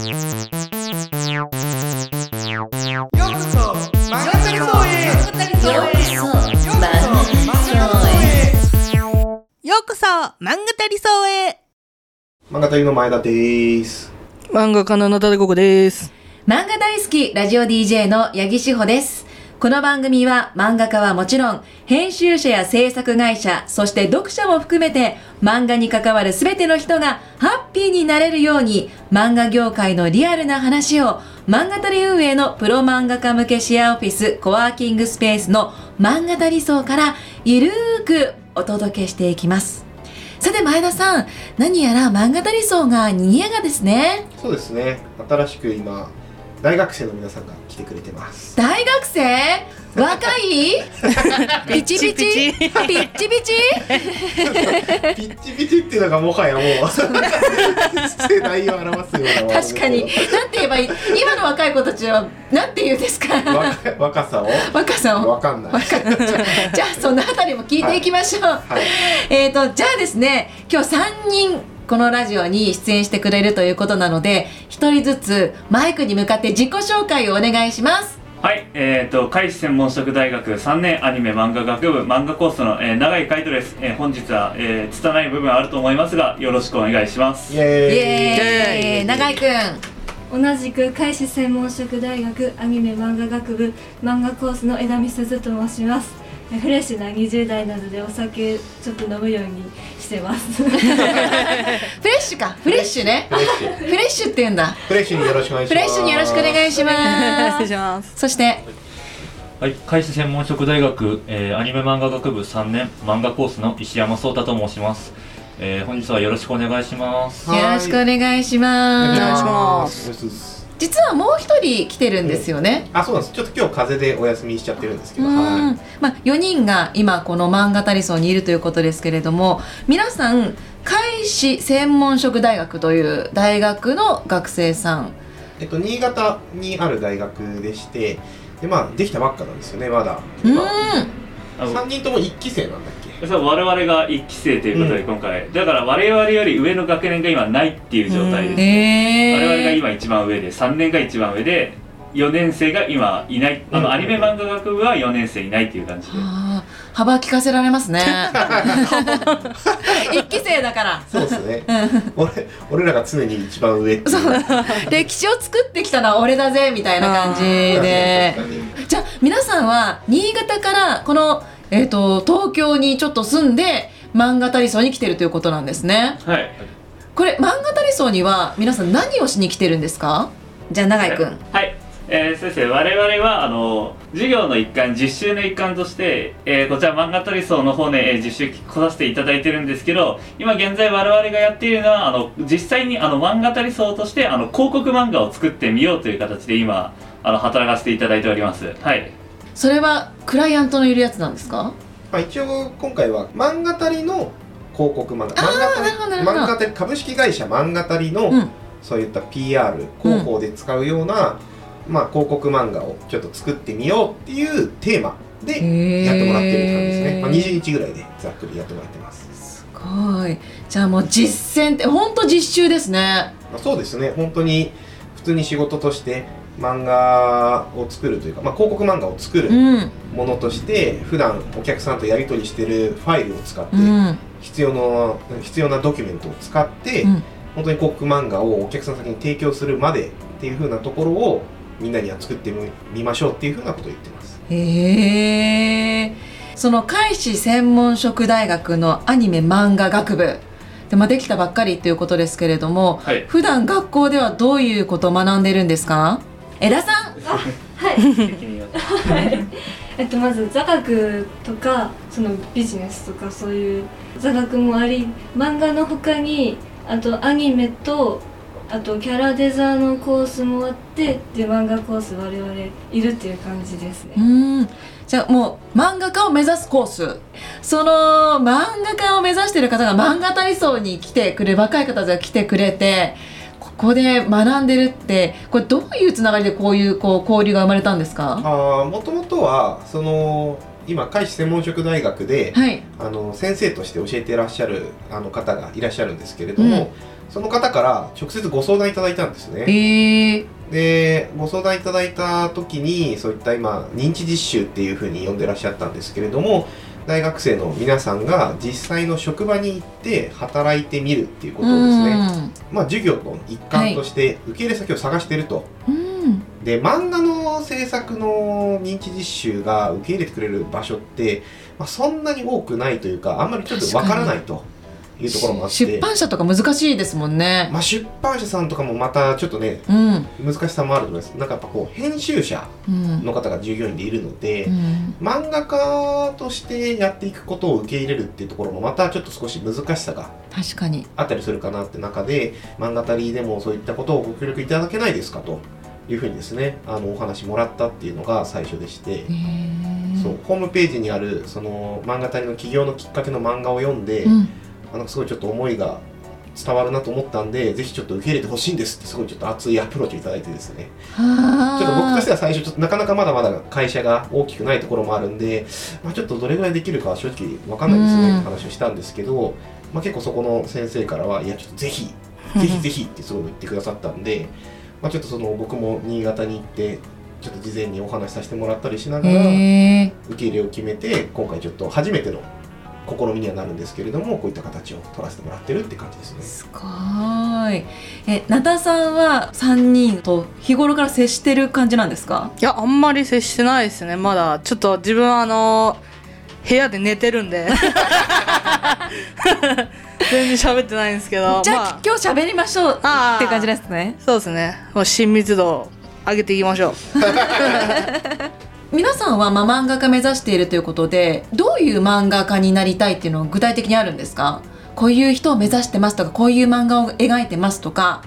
ようこそ漫画たりそうへ漫画隊の前田です。漫画家のナタデココです。漫画大好きラジオ DJ の八木志保です。この番組は漫画家はもちろん、編集者や制作会社、そして読者も含めて漫画に関わる全ての人がハッピーになれるように漫画業界のリアルな話を漫画たり運営のプロ漫画家向けシェアオフィスコワーキングスペースの漫画たり層からゆるーくお届けしていきます。さて前田さん、何やら漫画たり層が賑やかですね。そうですね。新しく今大学生の皆さんが来てくれてます。大学生？若い？ピチピチ？ピッチピチ？ピッチピチっていうのがもはやもう世代を表すような確かに。なんて言えばいい？今の若い子たちはなんて言うんですか？若若さを？若さを？わかんない。じゃあそのあたりも聞いていきましょう、はい。えーとじゃあですね今日3人このラジオに出演してくれるということなので一人ずつマイクに向かって自己紹介をお願いします。はい、えー、と海事専門職大学3年アニメ漫画学部漫画コースの、えー、永井海斗です、えー本日は、えー、拙い部分あると思いますがよろしくお願いします。イイ。エエーイ。永井くん。同じく海事専門職大学アニメ漫画学部漫画コースの枝見鈴と申します。えフレッシュな20代なのでお酒ちょっと飲むようにしてます。フレッシュか。フレッシュね。フレッシュ。って言うんだ。フレッシュによろしくお願いします。フレッシュによろしくお願いします。いします。そして。はい、海事専門職大学、えーアニメ漫画学部3年漫画コースの石山壮太と申します、えー本日はよろしくお願いします。はいよろしくお願いしおます。願いします。お願いします。実はもう一人来てるんですよね、あ、そうなんです。ちょっと今日風邪でお休みしちゃってるんですけど。うんはい。まあ、4人が今この漫画タリソンにいるということですけれども皆さん海事専門職大学という大学の学生さんえっと新潟にある大学でして、でまあできたばっかなんですよねまだ。うんあの三人とも一期生なんだっけ？そう我々が1期生ということでうん。今回、だから我々より上の学年が今ないっていう状態です、へ我々がえ今一番上で3年が一番上で4年生が今いない。あのアニメ漫画学部は4年生いないっていう感じで。幅利かせられますね。一期生だから。そうですね。俺俺らが常に一番上っていう。歴史を作ってきたのは俺だぜみたいな感じで。じゃあ皆さんは新潟からこの、えー、と東京にちょっと住んで漫画タリソンに来てるということなんですね。はい。これ漫画タリソンには皆さん何をしに来てるんですか？じゃあ永井くんはい、えー、先生我々はあの授業の一環実習の一環として、えーこちら漫画トリソーの方で、えー実習来させていただいてるんですけど今現在我々がやっているのはあの実際にあの漫画トリソーとしてあの広告漫画を作ってみようという形で今あの働かせていただいております。はいそれはクライアントのいるやつなんですか？まあ一応今回は漫画たりの広告漫画、漫画たり株式会社漫画たりの、うん。そういった PR 広報で使うような、まあ広告漫画をちょっと作ってみようっていうテーマでやってもらってる感じですね。まあ20日ぐらいでざっくりやってもらってます。すごい。じゃあもう実践って本当実習ですね。まあ、そうですね。本当に普通に仕事として漫画を作るというか、まあ、広告漫画を作るうん。ものとして普段お客さんとやり取りしてるファイルを使って、うん。必要な必要なドキュメントを使って、うん。本当に広告漫画をお客さん先に提供するまでっていう風なところをみんなには作ってみましょうっていう風なことを言ってます。へえその海事専門職大学のアニメ漫画学部。で、まあ、できたばっかりっていうことですけれども、はい。普段学校ではどういうことを学んでるんですか？枝さん？はい。えっとまず座学とかそのビジネスとかそういう座学もあり漫画の他にあとアニメとあとキャラデザのコースもあってで漫画コース我々いるっていう感じですね。うん。じゃあもう漫画家を目指すコース。その漫画家を目指してる方が漫画体操に来てくれ若い方が来てくれてここで学んでるってこれどういうつながりでこういうこう交流が生まれたんですか？あもともとはその今海事専門職大学で、はい。あの先生として教えていらっしゃるあの方がいらっしゃるんですけれども、その方から直接ご相談いただいたんですね。ええでご相談いただいた時にそういった今認知実習っていうふうに呼んでらっしゃったんですけれども大学生の皆さんが実際の職場に行って働いてみるっていうことをですね、まあ、授業の一環として受け入れ先を探していると、うん。で漫画の制作の認知実習が受け入れてくれる場所って、まあ、そんなに多くないというかあんまりちょっとわからないというところもあって。出版社とか難しいですもんね。まあ、出版社さんとかもまたちょっとねうん。難しさもあると思います。なんかやっぱこう編集者うん。の方が従業員でいるので、うん。漫画家としてやっていくことを受け入れるっていうところもまたちょっと少し難しさが確かに。あったりするかなって中で漫画たりでもそういったことをご協力いただけないですかというふうにですねあのお話もらったっていうのが最初でして、そうホームページにあるその漫画たりの起業のきっかけの漫画を読んで、うんあのすごいちょっと思いが伝わるなと思ったんでぜひちょっと受け入れてほしいんですってすごいちょっと熱いアプローチをいただいてですね。はあ。ちょっと僕としては最初ちょっとなかなかまだまだ会社が大きくないところもあるんで、まあ、ちょっとどれぐらいできるかは正直わかんないですね、うん。話をしたんですけど、まあ、結構そこの先生からはいやちょっとぜひぜひぜひってすごい言ってくださったんで、まあ、ちょっとその僕も新潟に行ってちょっと事前にお話しさせてもらったりしながら受け入れを決めて今回ちょっと初めての試みにはなるんですけれどもこういった形を取らせてもらってるって感じですね。すごい。えなたさんは3人と日頃から接してる感じなんですか？いやあんまり接してないですね。まだ。ちょっと自分はあの部屋で寝てるんで。全然喋ってないんですけど。じゃあ、まあ、今日喋りましょうって感じですね。そうですね。もう親密度を上げていきましょう 皆さんはまあ漫画家目指しているということでどういう漫画家になりたいっていうのは具体的にあるんですか？こういう人を目指してますとかこういう漫画を描いてますとか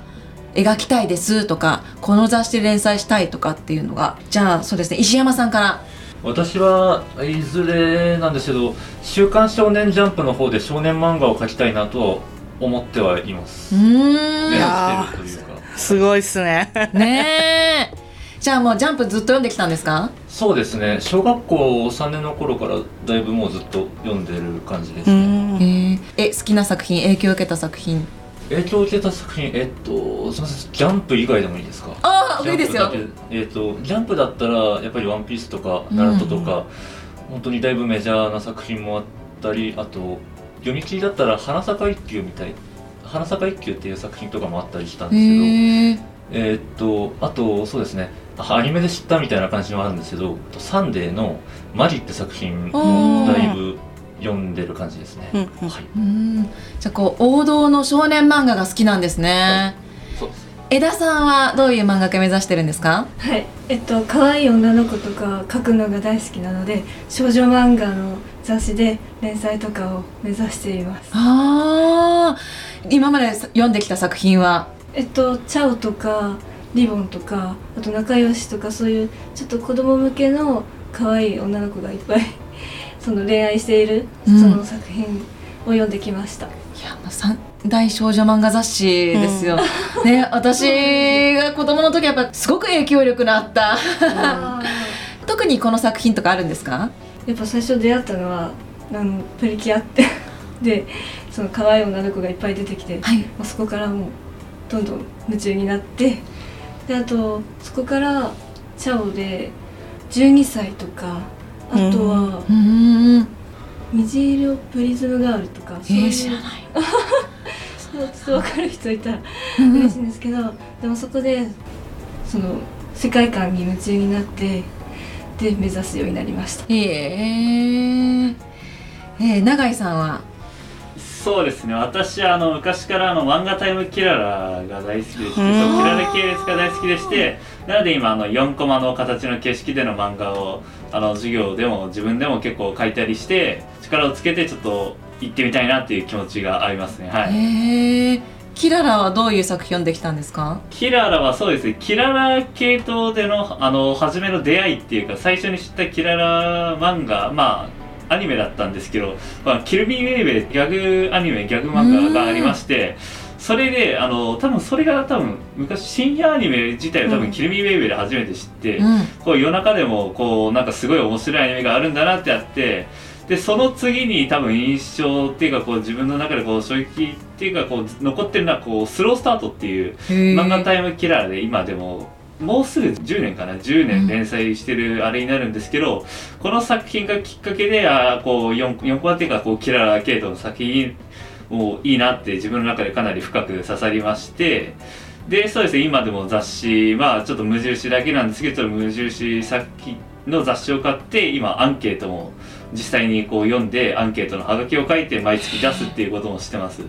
描きたいですとかこの雑誌で連載したいとかっていうのがじゃあそうですね石山さんから。私はいずれなんですけど「週刊少年ジャンプ」の方で少年漫画を描きたいなと思ってはいます。う目ー指やしてるというか。すごいっすね。んねえじゃあもうジャンプずっと読んできたんですか？そうですね。小学校3年の頃からだいぶもうずっと読んでる感じですうね、んえ好きな作品影響を受けた作品？影響を受けた作品えっとすみません。ジャンプ以外でもいいですか？ああいいですよ。ジャンプだけえっとジャンプだったらやっぱり「ワンピースとか「ナルトとか、本当にだいぶメジャーな作品もあったりあと読み切りだったら「花坂一休」みたい「花坂一休」っていう作品とかもあったりしたんですけどへええーっとあとそうですね。あアニメで知ったみたいな感じもあるんですけど「サンデー」の「マリ」って作品もだいぶ読んでる感じですね、はい。うん。じゃあこう王道の少年漫画が好きなんですね、そう。です江田さんはどういう漫画家目指してるんですか？はい。えっと可愛い女の子とか描くのが大好きなので少女漫画の雑誌で連載とかを目指しています。あー。今まで読んできた作品は？えっとチャオとかリボンとかあと仲良しとかそういうちょっと子供向けの可愛い女の子がいっぱい その恋愛しているうん。その作品を読んできました、いやもう三大少女漫画雑誌ですよ、ね私が子供の時やっぱすごく影響力のあった。特にこの作品とかあるんですか？やっぱ最初出会ったのはあのプリキュアって。でその可愛い女の子がいっぱい出てきて、はい。まあそこからもうどんどん夢中になってであとそこからチャオで12歳とかあとはうーん虹色プリズムガールとかえそういうー、知らない。ちょっと分かる人いたらうん。嬉しいんですけどでもそこでその世界観に夢中になってで目指すようになりました。え。ー、えー、永井さんは？そうですね。私はあの昔からあの漫画タイムキララが大好きでしてそキララ系列が大好きでしてなので今あの4コマの形の形式での漫画をあの授業でも自分でも結構書いたりして力をつけてちょっと行ってみたいなっていう気持ちがありますね。はい、えー、キララはどういう作品できたんですか？キララはそうですね。キララ系統でのあの初めの出会いっていうか最初に知ったキララ漫画まあアニメだったんですけど、まあ、キルビー・ウェイウェイギャグアニメギャグ漫画がありましてそれであの多分それが多分昔深夜アニメ自体を多分キルビー・ウェイウェイで初めて知って、うん。こう夜中でもこうなんかすごい面白いアニメがあるんだなってあってでその次に多分印象っていうかこう自分の中でこう衝撃っていうかこう残ってるのはこうスロースタートっていう漫画タイムキラーで今でももうすぐ10年かな10年連載してるあれになるんですけど、この作品がきっかけであーこう 4, 4コマっていうかこうキラー系統の作品もいいなって自分の中でかなり深く刺さりましてでそうですね今でも雑誌まあちょっと無印だけなんですけど無印先の雑誌を買って今アンケートも実際にこう読んでアンケートのハガキを書いて毎月出すっていうこともしてます。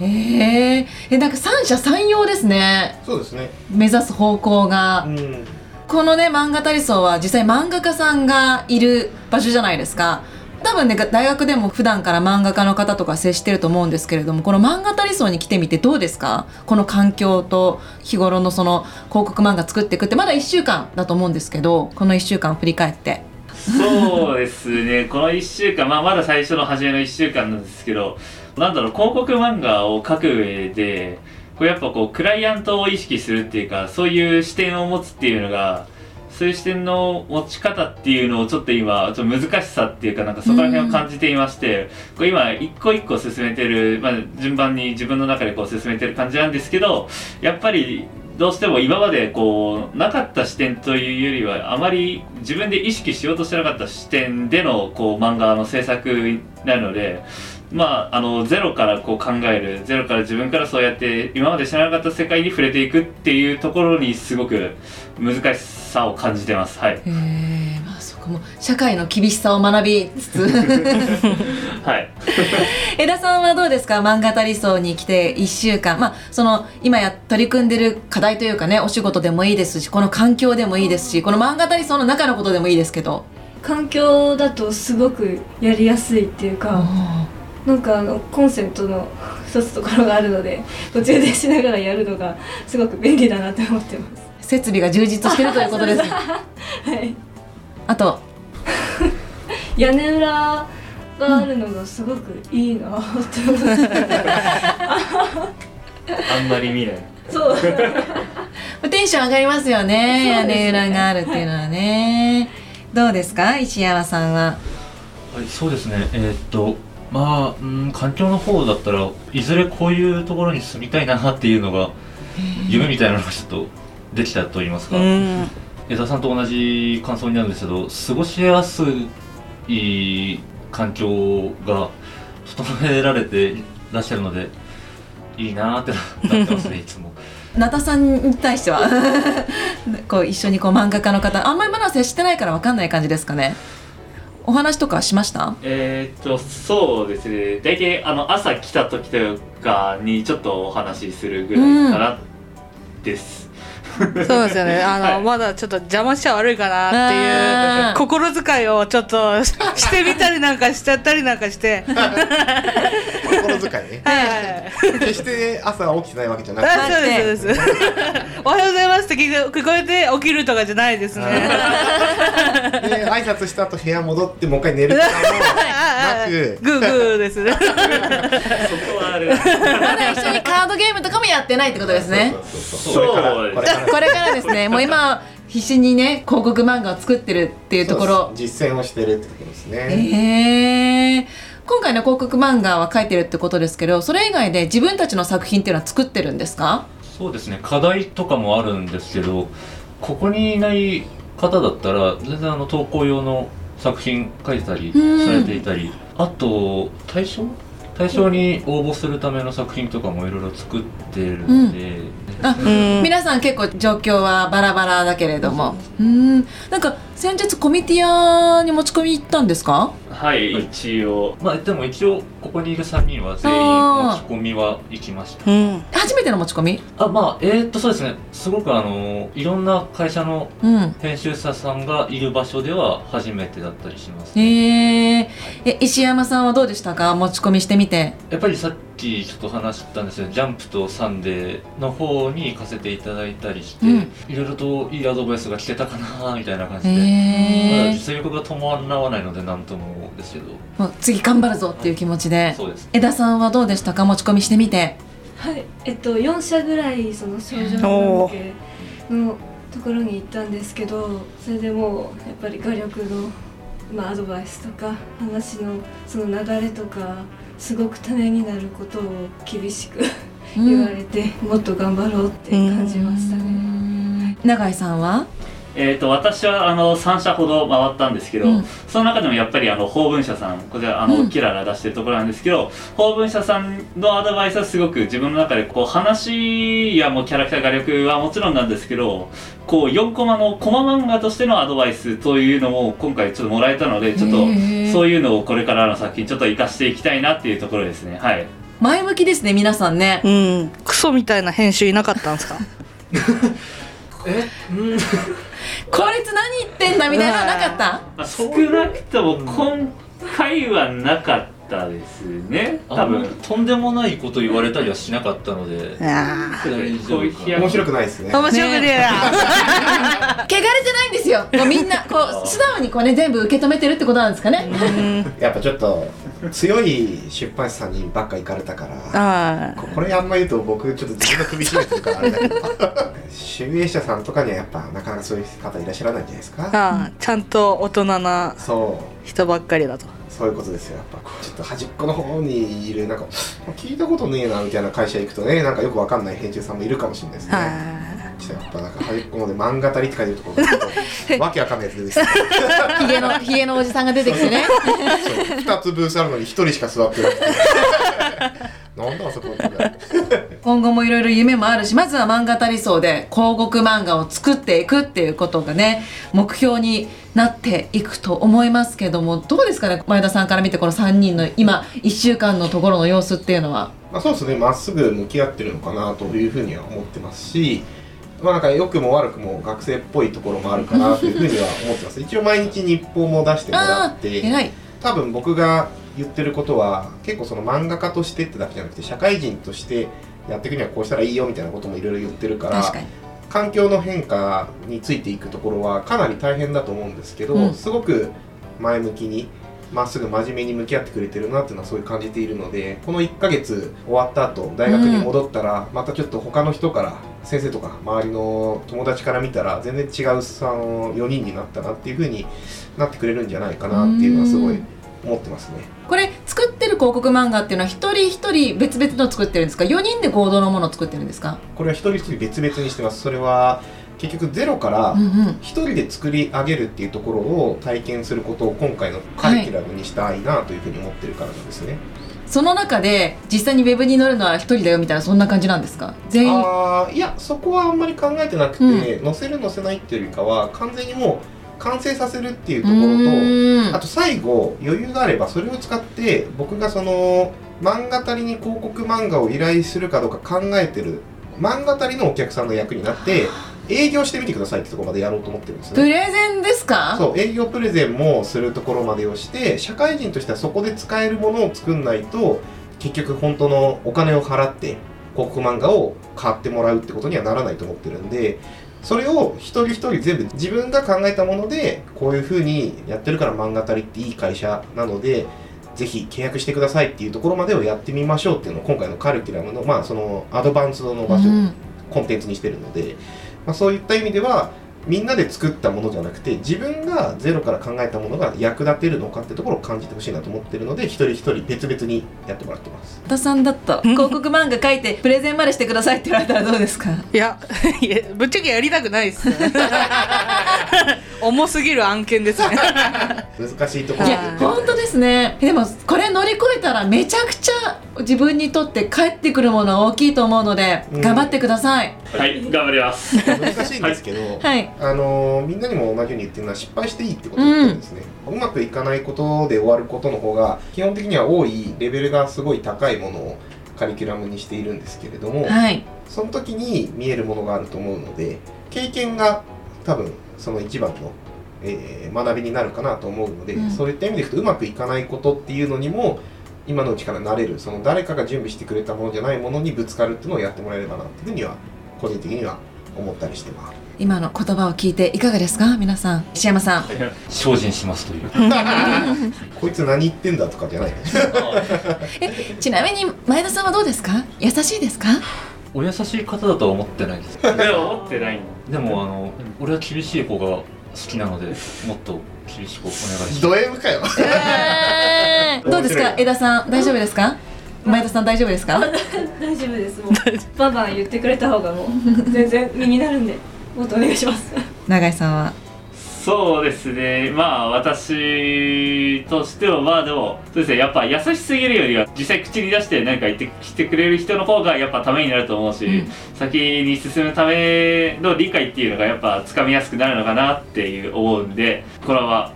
へええなんか三者三様ですね。そうですね。目指す方向が。うん。このね漫画タリソーは実際漫画家さんがいる場所じゃないですか。多分ね大学でも普段から漫画家の方とか接してると思うんですけれどもこの漫画タリソーに来てみてどうですか？この環境と日頃のその広告漫画作っていくってまだ1週間だと思うんですけどこの1週間振り返って。そうですね。この1週間、まあ、まだ最初の初めの1週間なんですけどなんだろう広告漫画を描く上でこうやっぱこうクライアントを意識するっていうかそういう視点を持つっていうのがそういう視点の持ち方っていうのをちょっと今ちょっと難しさっていうかなんかそこら辺を感じていまして、こう今一個一個進めてる、まあ、順番に自分の中でこう進めてる感じなんですけどやっぱりどうしても今までこうなかった視点というよりはあまり自分で意識しようとしてなかった視点でのこう漫画の制作なのでまああのゼロからこう考えるゼロから自分からそうやって今まで知らなかった世界に触れていくっていうところにすごく難しさを感じてます。はい。へえまあそこも社会の厳しさを学びつつ。はい。江田さんはどうですか？漫画タリソーに来て1週間。まあその今や取り組んでる課題というかねお仕事でもいいですしこの環境でもいいですしこの漫画タリソーの中のことでもいいですけど。環境だとすごくやりやすいっていうかなんかあのコンセントの一つところがあるので途中でしながらやるのがすごく便利だなって思ってます。設備が充実してるということです。はい。あと。屋根裏があるのがすごくいいなって思って、あんまり見ない。そう。テンション上がりますよねね。根裏があるっていうのはね。どうですか石山さんは？はい、そうですね。えーっと、まあ、うん、環境の方だったらいずれこういうところに住みたいなっていうのが夢みたいなのがちょっとできたと言いますか、うん。江田さんと同じ感想になるんですけど過ごしやすい環境が整えられていらっしゃるのでいいなーってなってますね いつも。なたさんに対してはこう一緒にこう漫画家の方あんまりまだ接してないから分かんない感じですかねお話とかしました？えーっとそうですね。大体あの朝来た時とかにちょっとお話しするぐらいかなです、そうですよね。あの、はい。まだちょっと邪魔しちゃ悪いかなっていう心遣いをちょっとししてみたりなんかしちゃったりなんかして。心遣いね。はい。決して朝起きてないわけじゃなくてあそうですそうです。おはようございますって聞こ聞こえて起きるとかじゃないですね。で挨拶した後部屋戻ってもう一回寝るとかも なく。グーグーですね。そこはあれ まだ一緒にカードゲームとかもやってないってことですね。そうそうそうそう。これから これからですねもう今必死にね広告漫画を作ってるっていうところ。実践をしてるってことですね、へえ今回の広告漫画は書いてるってことですけどそれ以外で自分たちの作品っていうのは作ってるんですか？そうですね。課題とかもあるんですけどここにいない方だったら全然あの投稿用の作品書いてたりうん。されていたり。あと対象対象に応募するための作品とかもいろいろ作ってるんで、あうん皆さん結構状況はバラバラだけれども。うん。なんか先日コミティアに持ち込み行ったんですか？はい一応。まあでも一応ここにいる3人は全員持ち込みは行きました。うん。初めての持ち込み？あまあえー、っとそうですね。すごくあのいろんな会社のうん。編集者さんがいる場所では初めてだったりします、へええ石山さんはどうでしたか？持ち込みしてみて。やっぱりさっきちょっと話したんですけどジャンプとサンデーの方に行かせていただいたりして、うん。いろいろといいアドバイスが聞けたかなみたいな感じで、まだ実力が伴わないのでなんともですけど。もう次頑張るぞっていう気持ちで。そうです。江田さんはどうでしたか？持ち込みしてみて。はい。えっと4社ぐらいその少女漫画系のところに行ったんですけどそれでもうやっぱり画力のまあ、アドバイスとか話のその流れとかすごくためになることを厳しく言われて、もっと頑張ろうって感じましたね。永井さんは？えー、と私はあの3社ほど回ったんですけど、うん。その中でもやっぱりあの法文社さんこちらあの、うん。キララ出してるところなんですけど法文社さんのアドバイスはすごく自分の中でこう話やもうキャラクター画力はもちろんなんですけどこう4コマのコマ漫画としてのアドバイスというのも今回ちょっともらえたのでちょっとそういうのをこれからの作品ちょっと活かしていきたいなっていうところですね。はい。前向きですね皆さんね。うん。クソみたいな編集いなかったんですか？え？うんこいつ何言ってんだみたいなのなかった？まあ少なくとも今回はなかったですね。多多分。分とんでもないこと言われたりはしなかったので。あ大丈夫か。な面白くないですね。あ面白くねえな。汚れてないんですよ。もうみんなこう素直にこうね全部受け止めてるってことなんですかね。やっぱちょっと強い出版社さんにばっか行かれたからあここれあんま言うと僕ちょっと自分の首絞めてるからあれだけど。集英社さんとかにはやっぱなかなかそういう方いらっしゃらないんじゃないですか？あちゃんと大人な人ばっかりだと。そういうことですよやっぱ。ちょっと端っこの方にいるなんか聞いたことねえなみたいな会社行くとねなんかよくわかんない編集さんもいるかもしれないですね。はちょっとやっぱなんか端っこので漫画たりって書いてるところがちょっと わけわかんないやつ出てきてヒゲのヒゲのおじさんが出てきてね。そう2つブースあるのに1人しか座ってなくて なんだあそこ 今後もいろいろ夢もあるしまずは漫画たりそうで広告漫画を作っていくっていうことがね目標になっていくと思いますけどもどうですかね前田さんから見てこの3人の今1週間のところの様子っていうのは？まあ、そうですねまっすぐ向き合ってるのかなというふうには思ってますしまあなんか良くも悪くも学生っぽいところもあるかなというふうには思ってます。一応毎日日報も出してもらって多分僕が言ってることは結構その漫画家としてってだけじゃなくて社会人としてやっていくにはこうしたらいいよみたいなこともいろいろ言ってるから環境の変化についていくところはかなり大変だと思うんですけど、うん。すごく前向きにまっすぐ真面目に向き合ってくれてるなっていうのはそういう感じているのでこの1ヶ月終わった後大学に戻ったら、またちょっと他の人から先生とか周りの友達から見たら全然違うその4人になったなっていう風になってくれるんじゃないかなっていうのはすごい思ってますね。これ作ってる広告漫画っていうのは一人一人別々の作ってるんですか？4人で合同のものを作ってるんですか？これは一人一人別々にしてます。それは結局ゼロからうんうん一人で作り上げるっていうところを体験することを今回のカリキュラムにしたいなというふうに思ってるからなんですね。その中で実際にウェブに載るのは一人だよみたいなそんな感じなんですか？全員？ああいやそこはあんまり考えてなくて、載せる載せないっていうよりかは完全にもう完成させるっていうところとあと最後余裕があればそれを使って僕がその漫画足りに広告漫画を依頼するかどうか考えてる漫画足りのお客さんの役になって営業してみてくださいってところまでやろうと思ってるんですね。プレゼンですか？そう営業プレゼンもするところまでをして社会人としてはそこで使えるものを作んないと結局本当のお金を払って広告漫画を買ってもらうってことにはならないと思ってるんでそれを一人一人全部自分が考えたものでこういうふうにやってるから漫画たりっていい会社なのでぜひ契約してくださいっていうところまでをやってみましょうっていうのを今回のカリキュラムのまあそのアドバンスドの場所、うん。コンテンツにしてるので、まあ、そういった意味ではみんなで作ったものじゃなくて自分がゼロから考えたものが役立てるのかってところを感じてほしいなと思ってるので一人一人別々にやってもらってます。田さんだった。広告漫画書いてプレゼンまでしてくださいって言われたらどうですか？いや いやぶっちゃけやりたくないです。ね 重すぎる案件ですね。難しいところ。いや本当ですね。でもこれ乗り越えたらめちゃくちゃ自分にとって返ってくるものは大きいと思うので、うん。頑張ってください。はい頑張ります。難しいんですけど、はい。あのーみんなにも同じように言ってるのは失敗していいってことですね、うまくいかないことで終わることの方が基本的には多いレベルがすごい高いものをカリキュラムにしているんですけれども、はい。その時に見えるものがあると思うので経験が多分その一番の、えー学びになるかなと思うので、うん。そういった意味でいくとうまくいかないことっていうのにも今のうちから慣れるその誰かが準備してくれたものじゃないものにぶつかるっていうのをやってもらえればなっていうふうには個人的には思ったりしてます。今の言葉を聞いていかがですか？皆さん。石山さん。精進しますという こいつ何言ってんだとかじゃない ちなみに前田さんはどうですか？優しいですか？お優しい方だとは思ってないです。でも思ってないの。でもあの俺は厳しい子が好きなのでもっと厳しくお願いします。ド M かよ。えー。どうですか？江田さん大丈夫ですか？前田さん大丈夫ですか？大丈夫です。もうバンバン言ってくれた方がもう全然身になるんでもっとお願いします。永井さんは？そうですね。まあ私としてはまあでもそうですね。やっぱ優しすぎるよりは実際口に出して何か言ってきてくれる人の方がやっぱためになると思うし、うん。先に進むための理解っていうのがやっぱつかみやすくなるのかなっていう思うんでこれはう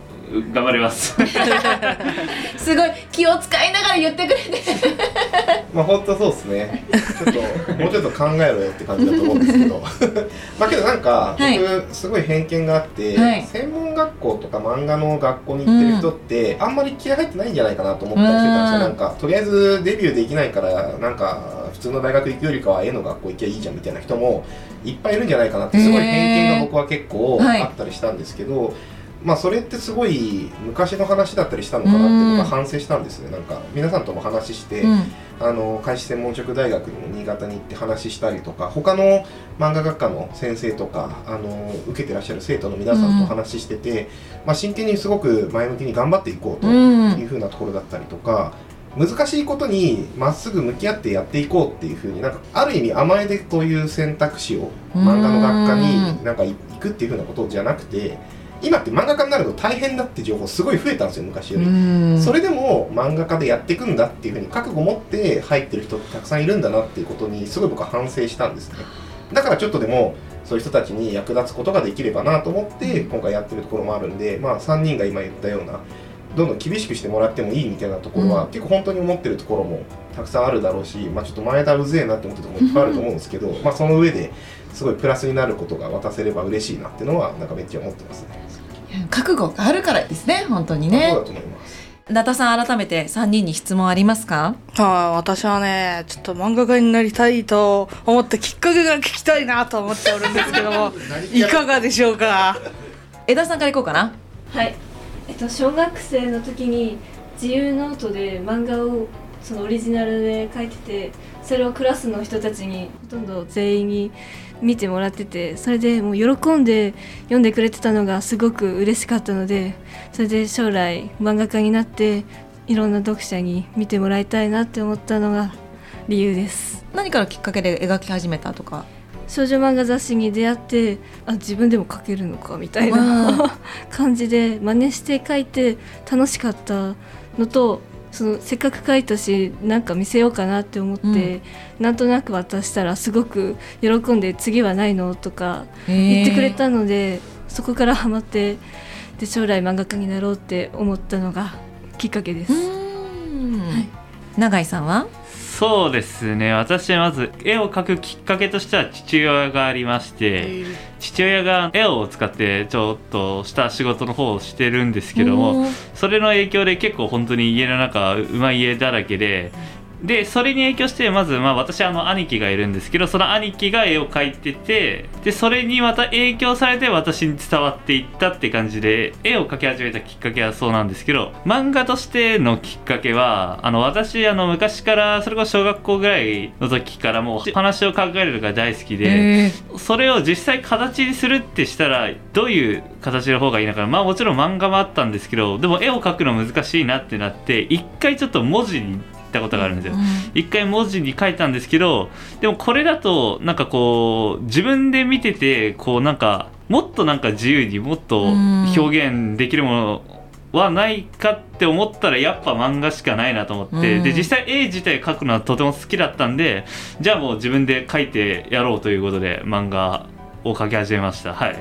頑張ります。すごい気を使いながら言ってくれて。まあ本当そうですね。ちょっともうちょっと考えろよって感じだと思うんですけど。まあけどなんかはい。僕すごい偏見があって、はい。専門学校とか漫画の学校に行ってる人って、あんまり気合入ってないんじゃないかなと思ったりしてたんですよ。うん。なんかとりあえずデビューできないからなんか普通の大学行くよりかは絵の学校行きゃいいじゃんみたいな人もいっぱいいるんじゃないかなってすごい偏見が僕は結構はい。あったりしたんですけど、まあそれってすごい昔の話だったりしたのかなって僕は反省したんですね。なんか皆さんとも話して、うん。あの開始専門職大学にも新潟に行って話したりとか他の漫画学科の先生とかあの受けてらっしゃる生徒の皆さんと話してて、まあ、真剣にすごく前向きに頑張っていこうとうん。いうふうなところだったりとか、難しいことにまっすぐ向き合ってやっていこうっていうふうになんかある意味甘えでという選択肢を漫画の学科になんか行くっていうふうなことじゃなくて今って漫画家になると大変だって情報すごい増えたんですよ昔より。うん。それでも漫画家でやっていくんだっていうふうに覚悟を持って入ってる人ってたくさんいるんだなっていうことにすごい僕は反省したんですね。だからちょっとでもそういう人たちに役立つことができればなと思って今回やってるところもあるんでまあ3人が今言ったようなどんどん厳しくしてもらってもいいみたいなところは、うん。結構本当に思ってるところもたくさんあるだろうし、まあ、ちょっと前田うぜえなって思ってるところもいっぱいあると思うんですけど、まあその上ですごいプラスになることが渡せれば嬉しいなっていうのはなんかめっちゃ思ってますね。覚悟があるからですね本当にね。まあそうだと思います。伊達さん改めて3人に質問ありますか？はい、私はね、ちょっと漫画家になりたいと思ったきっかけが聞きたいなと思っておるんですけども、いかがでしょうか？江田さんからいこうかな。はい。えっと小学生の時に自由ノートで漫画をそのオリジナルで書いててそれをクラスの人たちにほとんど全員に見てもらっててそれでもう喜んで読んでくれてたのがすごく嬉しかったのでそれで将来漫画家になっていろんな読者に見てもらいたいなって思ったのが理由です。何からきっかけで描き始めたとか？少女漫画雑誌に出会ってあ自分でも描けるのかみたいわな 感じで真似して描いて楽しかったのとそのせっかく描いたしなんか見せようかなって思って、なんとなく渡したらすごく喜んで次はないのとか言ってくれたので、そこからハマってで将来漫画家になろうって思ったのがきっかけです。うん。永井さんは？そうですね。私まず絵を描くきっかけとしては父親がありまして父親が絵を使ってちょっとした仕事の方をしてるんですけどもそれの影響で結構本当に家の中うまい家だらけででそれに影響してまずまあ私あの兄貴がいるんですけどその兄貴が絵を描いててでそれにまた影響されて私に伝わっていったって感じで絵を描き始めたきっかけはそうなんですけど漫画としてのきっかけはあの私あの昔からそれこそ小学校ぐらいの時からもう話を考えるのが大好きで。えそれを実際形にするってしたらどういう形の方がいいのかなまあもちろん漫画もあったんですけどでも絵を描くの難しいなってなって一回ちょっと文字に行ったことがあるんですよ。一回文字に書いたんですけどでもこれだとなんかこう自分で見ててこうなんかもっとなんか自由にもっと表現できるものはないかって思ったらやっぱ漫画しかないなと思って、うん。で実際絵自体描くのはとても好きだったんでじゃあもう自分で描いてやろうということで漫画を描き始めました。はい。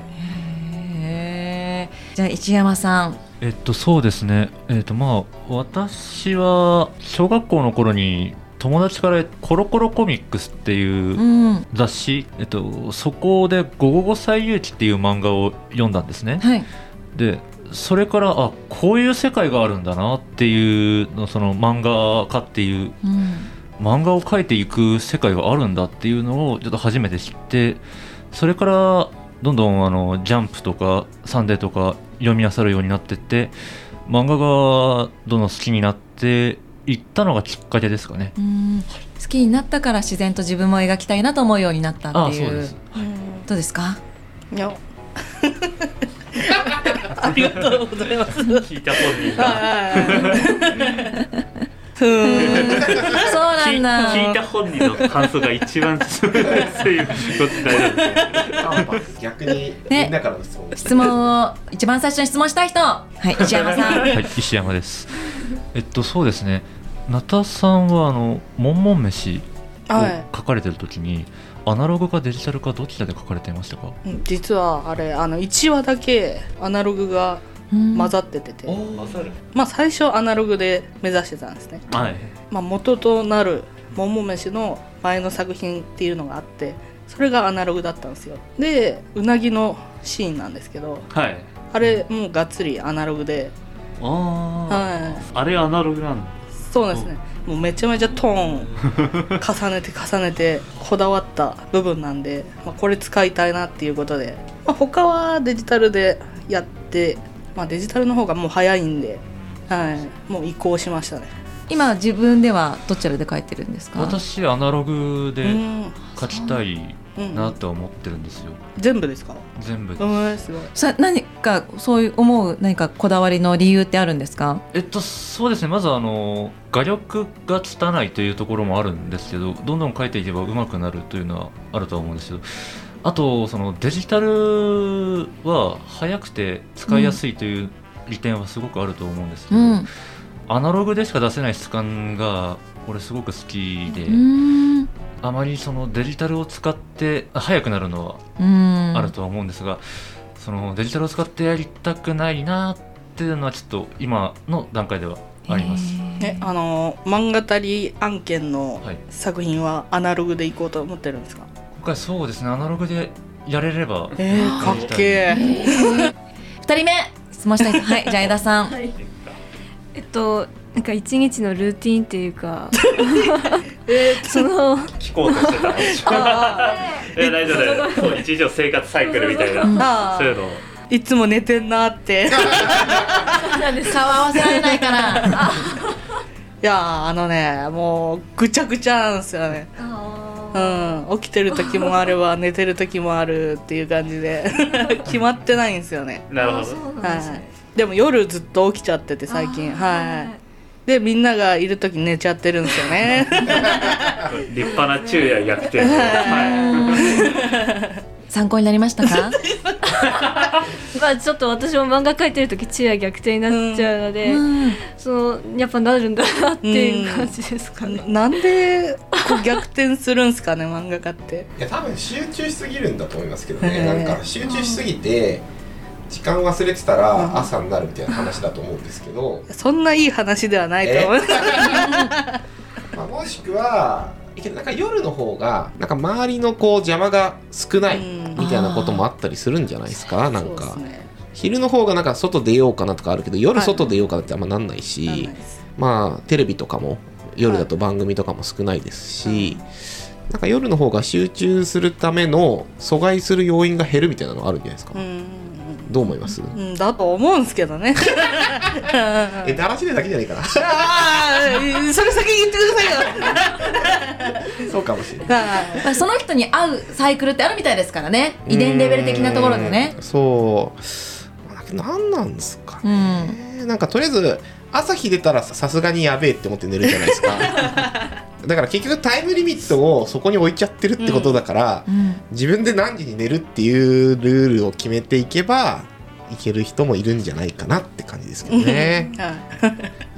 じゃあ一山さんえっとそうですね。えっとまあ私は小学校の頃に友達から「コロコロコミックス」っていううん。雑誌、えっと、そこで「ゴゴゴ西遊記」っていう漫画を読んだんですね。はい。でそれからあこういう世界があるんだなっていうのその漫画家っていううん。漫画を描いていく世界があるんだっていうのをちょっと初めて知ってそれからどんどんあのジャンプとかサンデーとか読み漁るようになってって漫画がどんどん好きになっていったのがきっかけですかね。うん。好きになったから自然と自分も描きたいなと思うようになったっていう。あそうです。どうですか？いや。ありがとうございます。聞いた本人がはいふーん。そうなんだ。聞いた本人の感想が一番強いそういうこと逆にねみんなからの質問。質問を一番最初に質問したい人。はい石山さん。はい、石山です。えっと、そうですね。なたさんは、あの、もんもん飯をはい。書かれてる時に。アナログかデジタルかどちらで書かれていましたか？うん実はあれあの1話だけアナログが混ざっててて、まあ最初アナログで目指してたんですね、はい。まあ、元となる「もも飯」の前の作品っていうのがあってそれがアナログだったんですよ。でうなぎのシーンなんですけどはい。あれもうがっつりアナログで。ああはい。あれアナログなんだ。そうですね。もうめちゃめちゃトーン。重ねて重ねてこだわった部分なんで、まあ、これ使いたいなっていうことで、まあ、他はデジタルでやって、まあ、デジタルの方がもう早いんで、はい、もう移行しましたね今自分ではどちらで書いてるんですか？私、アナログでうん書きたいうんなと思ってるんですよ。全部ですか？全部で。うんすごいさ何かそういう思う何かこだわりの理由ってあるんですか？えっと、そうですね。まず、あの、画力が拙いというところもあるんですけど、どんどん書いていけば上手くなるというのはあるとは思うんですけど。あと、そのデジタルは早くて使いやすいという利点はすごくあると思うんですけど。うんアナログでしか出せない質感が俺すごく好きで、うんあまりそのデジタルを使ってあ早くなるのはうんあるとは思うんですが、そのデジタルを使ってやりたくないなっていうのはちょっと今の段階ではあります。えあの漫画たり案件のはい作品はアナログでいこうと思ってるんですか？今回そうですね。アナログでやれればえー、かっけえ二人目質問したい人。はいじゃあ江田さん。はい。えっとなんか一日のルーティンっていうか。その聞こうとしてた。いや大丈夫だよ。そう一日の生活サイクルみたいな。あそういうの。をいつも寝てんなって。顔合わせられないから。いやーあのねもうぐちゃぐちゃなんですよね。あうん。起きてる時もあれば寝てる時もあるっていう感じで。決まってないんですよね。なるほど。はい。ねでも夜ずっと起きちゃってて最近。はい。でみんながいる時寝ちゃってるんですよね。立派な昼夜逆転は 参考になりましたか？まあちょっと私も漫画描いてる時昼夜逆転になっちゃうので、うん。そのやっぱなるんだなっていう感じですかね、なんでこう逆転するんすかね漫画家って。いや多分集中しすぎるんだと思いますけどね、へー。なんか集中しすぎて時間忘れてたらうん。朝になるみたいな話だと思うんですけど、そんないい話ではないと思う。まあ、もしくはなんか夜の方がなんか周りのこう邪魔が少ないうん。みたいなこともあったりするんじゃないですか？なんか。ね。昼の方がなんか外出ようかなとかあるけど夜はい。外出ようかなってあんまなんないしないまあテレビとかも夜だと番組とかも少ないですし、なんか夜の方が集中するための阻害する要因が減るみたい。なのあるんじゃないですか、うんどう思います、うんだと思うんですけどねえだらしでだけじゃないかなああそれ先に言ってくださいよ。そうかもしれない。その人に合うサイクルってあるみたいですからね。遺伝レベル的なところでね。うん。そう。何なんですかうね、ん。なんかとりあえず朝日出たらさすがにやべえって思って寝るじゃないですか。だから結局タイムリミットをそこに置いちゃってるってことだから、うん。自分で何時に寝るっていうルールを決めていけばいける人もいるんじゃないかなって感じですけどね。はい。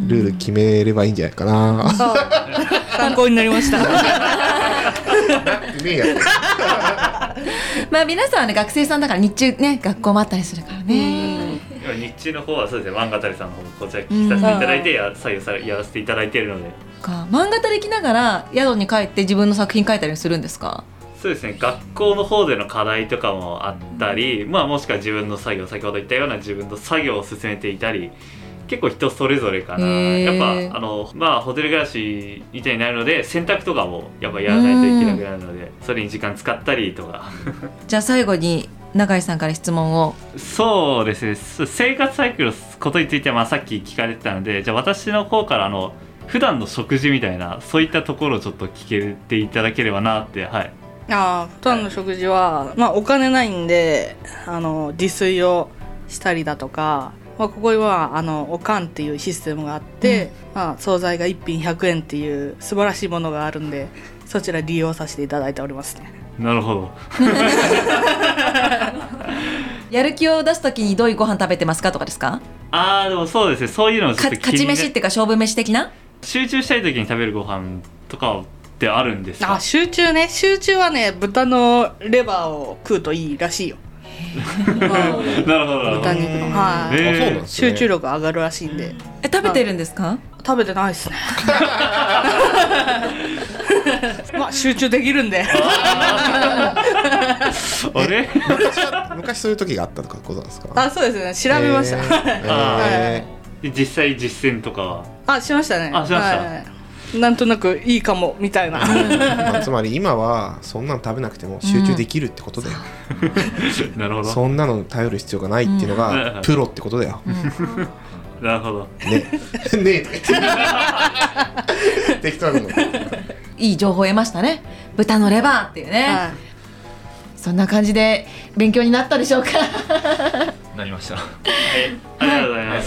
ルール決めればいいんじゃないかな。参考になりましたう。めえやつまあ皆さんはね学生さんだから日中ね学校もあったりするからね今日中の方はそう。ですね漫画たりさんの方もこちら聞きさせていただいてや採用されやらせていただいているのでか漫画たりきながら宿に帰って自分の作品書いたりするんですかそうですね。学校の方での課題とかもあったり、まあ、もしくは自分の作業先ほど言ったような自分の作業を進めていたり結構人それぞれかな。やっぱあのまあホテル暮らしみたいになるので洗濯とかもやっぱやらないといけなくなるのでそれに時間使ったりとか。じゃあ最後に永井さんから質問を。そうですね。生活サイクルのことについてはまあさっき聞かれてたのでじゃあ私の方からあの普段の食事みたいなそういったところをちょっと聞けていただければなってはいああ普段の食事はまあお金ないんであの自炊をしたりだとか、まあ、ここにはあのおかんっていうシステムがあって、まあ、惣菜が1品100円っていう素晴らしいものがあるんでそちら利用させていただいておりますね。なるほど。やる気を出すときにどういうご飯食べてますかとかですか？ああでもそうですね。そういうのをちょっとか勝ち飯っていうか勝負飯的な？集中したい時に食べるご飯とかってあるんですかあ集中ね。集中はね豚のレバーを食うといいらしいよ、うんなるほど。豚肉の。はい、えー。あそうなんですね。集中力上がるらしいんで。え食べてるんですか？食べてないですね。まあ集中できるんで。あ れ？昔は昔そういう時があったとかことなんですか？あそうですね。調べました、えで実際実践とかは？あしましたね。あしました。はいなんとなくいいかもみたいな。ー まあつまり今はそんなの食べなくても集中できるってことだよ、なるほど。そんなの頼る必要がないっていうのがうん。プロってことだよ、なるほど。ね。ねえ。とか言って適当なのいい情報を得ましたね。豚のレバーっていうね、はい。そんな感じで勉強になったでしょうかなりました。はい。ありがとうございま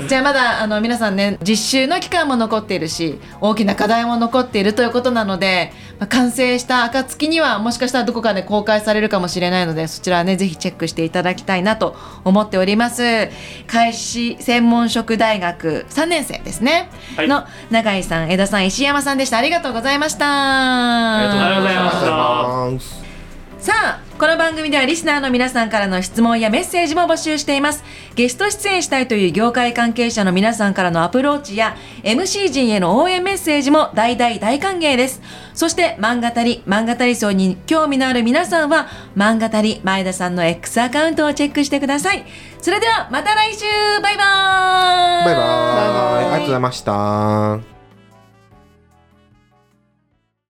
す、じゃあまだあの皆さんね実習の期間も残っているし大きな課題も残っているということなので、まあ、完成した暁にはもしかしたらどこかで公開されるかもしれないのでそちらはねぜひチェックしていただきたいなと思っております。開始専門職大学3年生ですね、はい。の永井さん江田さん石山さんでした。ありがとうございました。ありがとうございました。ありがとうございましたさあこの番組ではリスナーの皆さんからの質問やメッセージも募集しています。ゲスト出演したいという業界関係者の皆さんからのアプローチや MC 陣への応援メッセージも大大大歓迎です。そして漫画たり漫画たり層に興味のある皆さんは漫画たり前田さんの X アカウントをチェックしてください。それではまた来週バイバーイ。バイバーイ。ありがとうございました。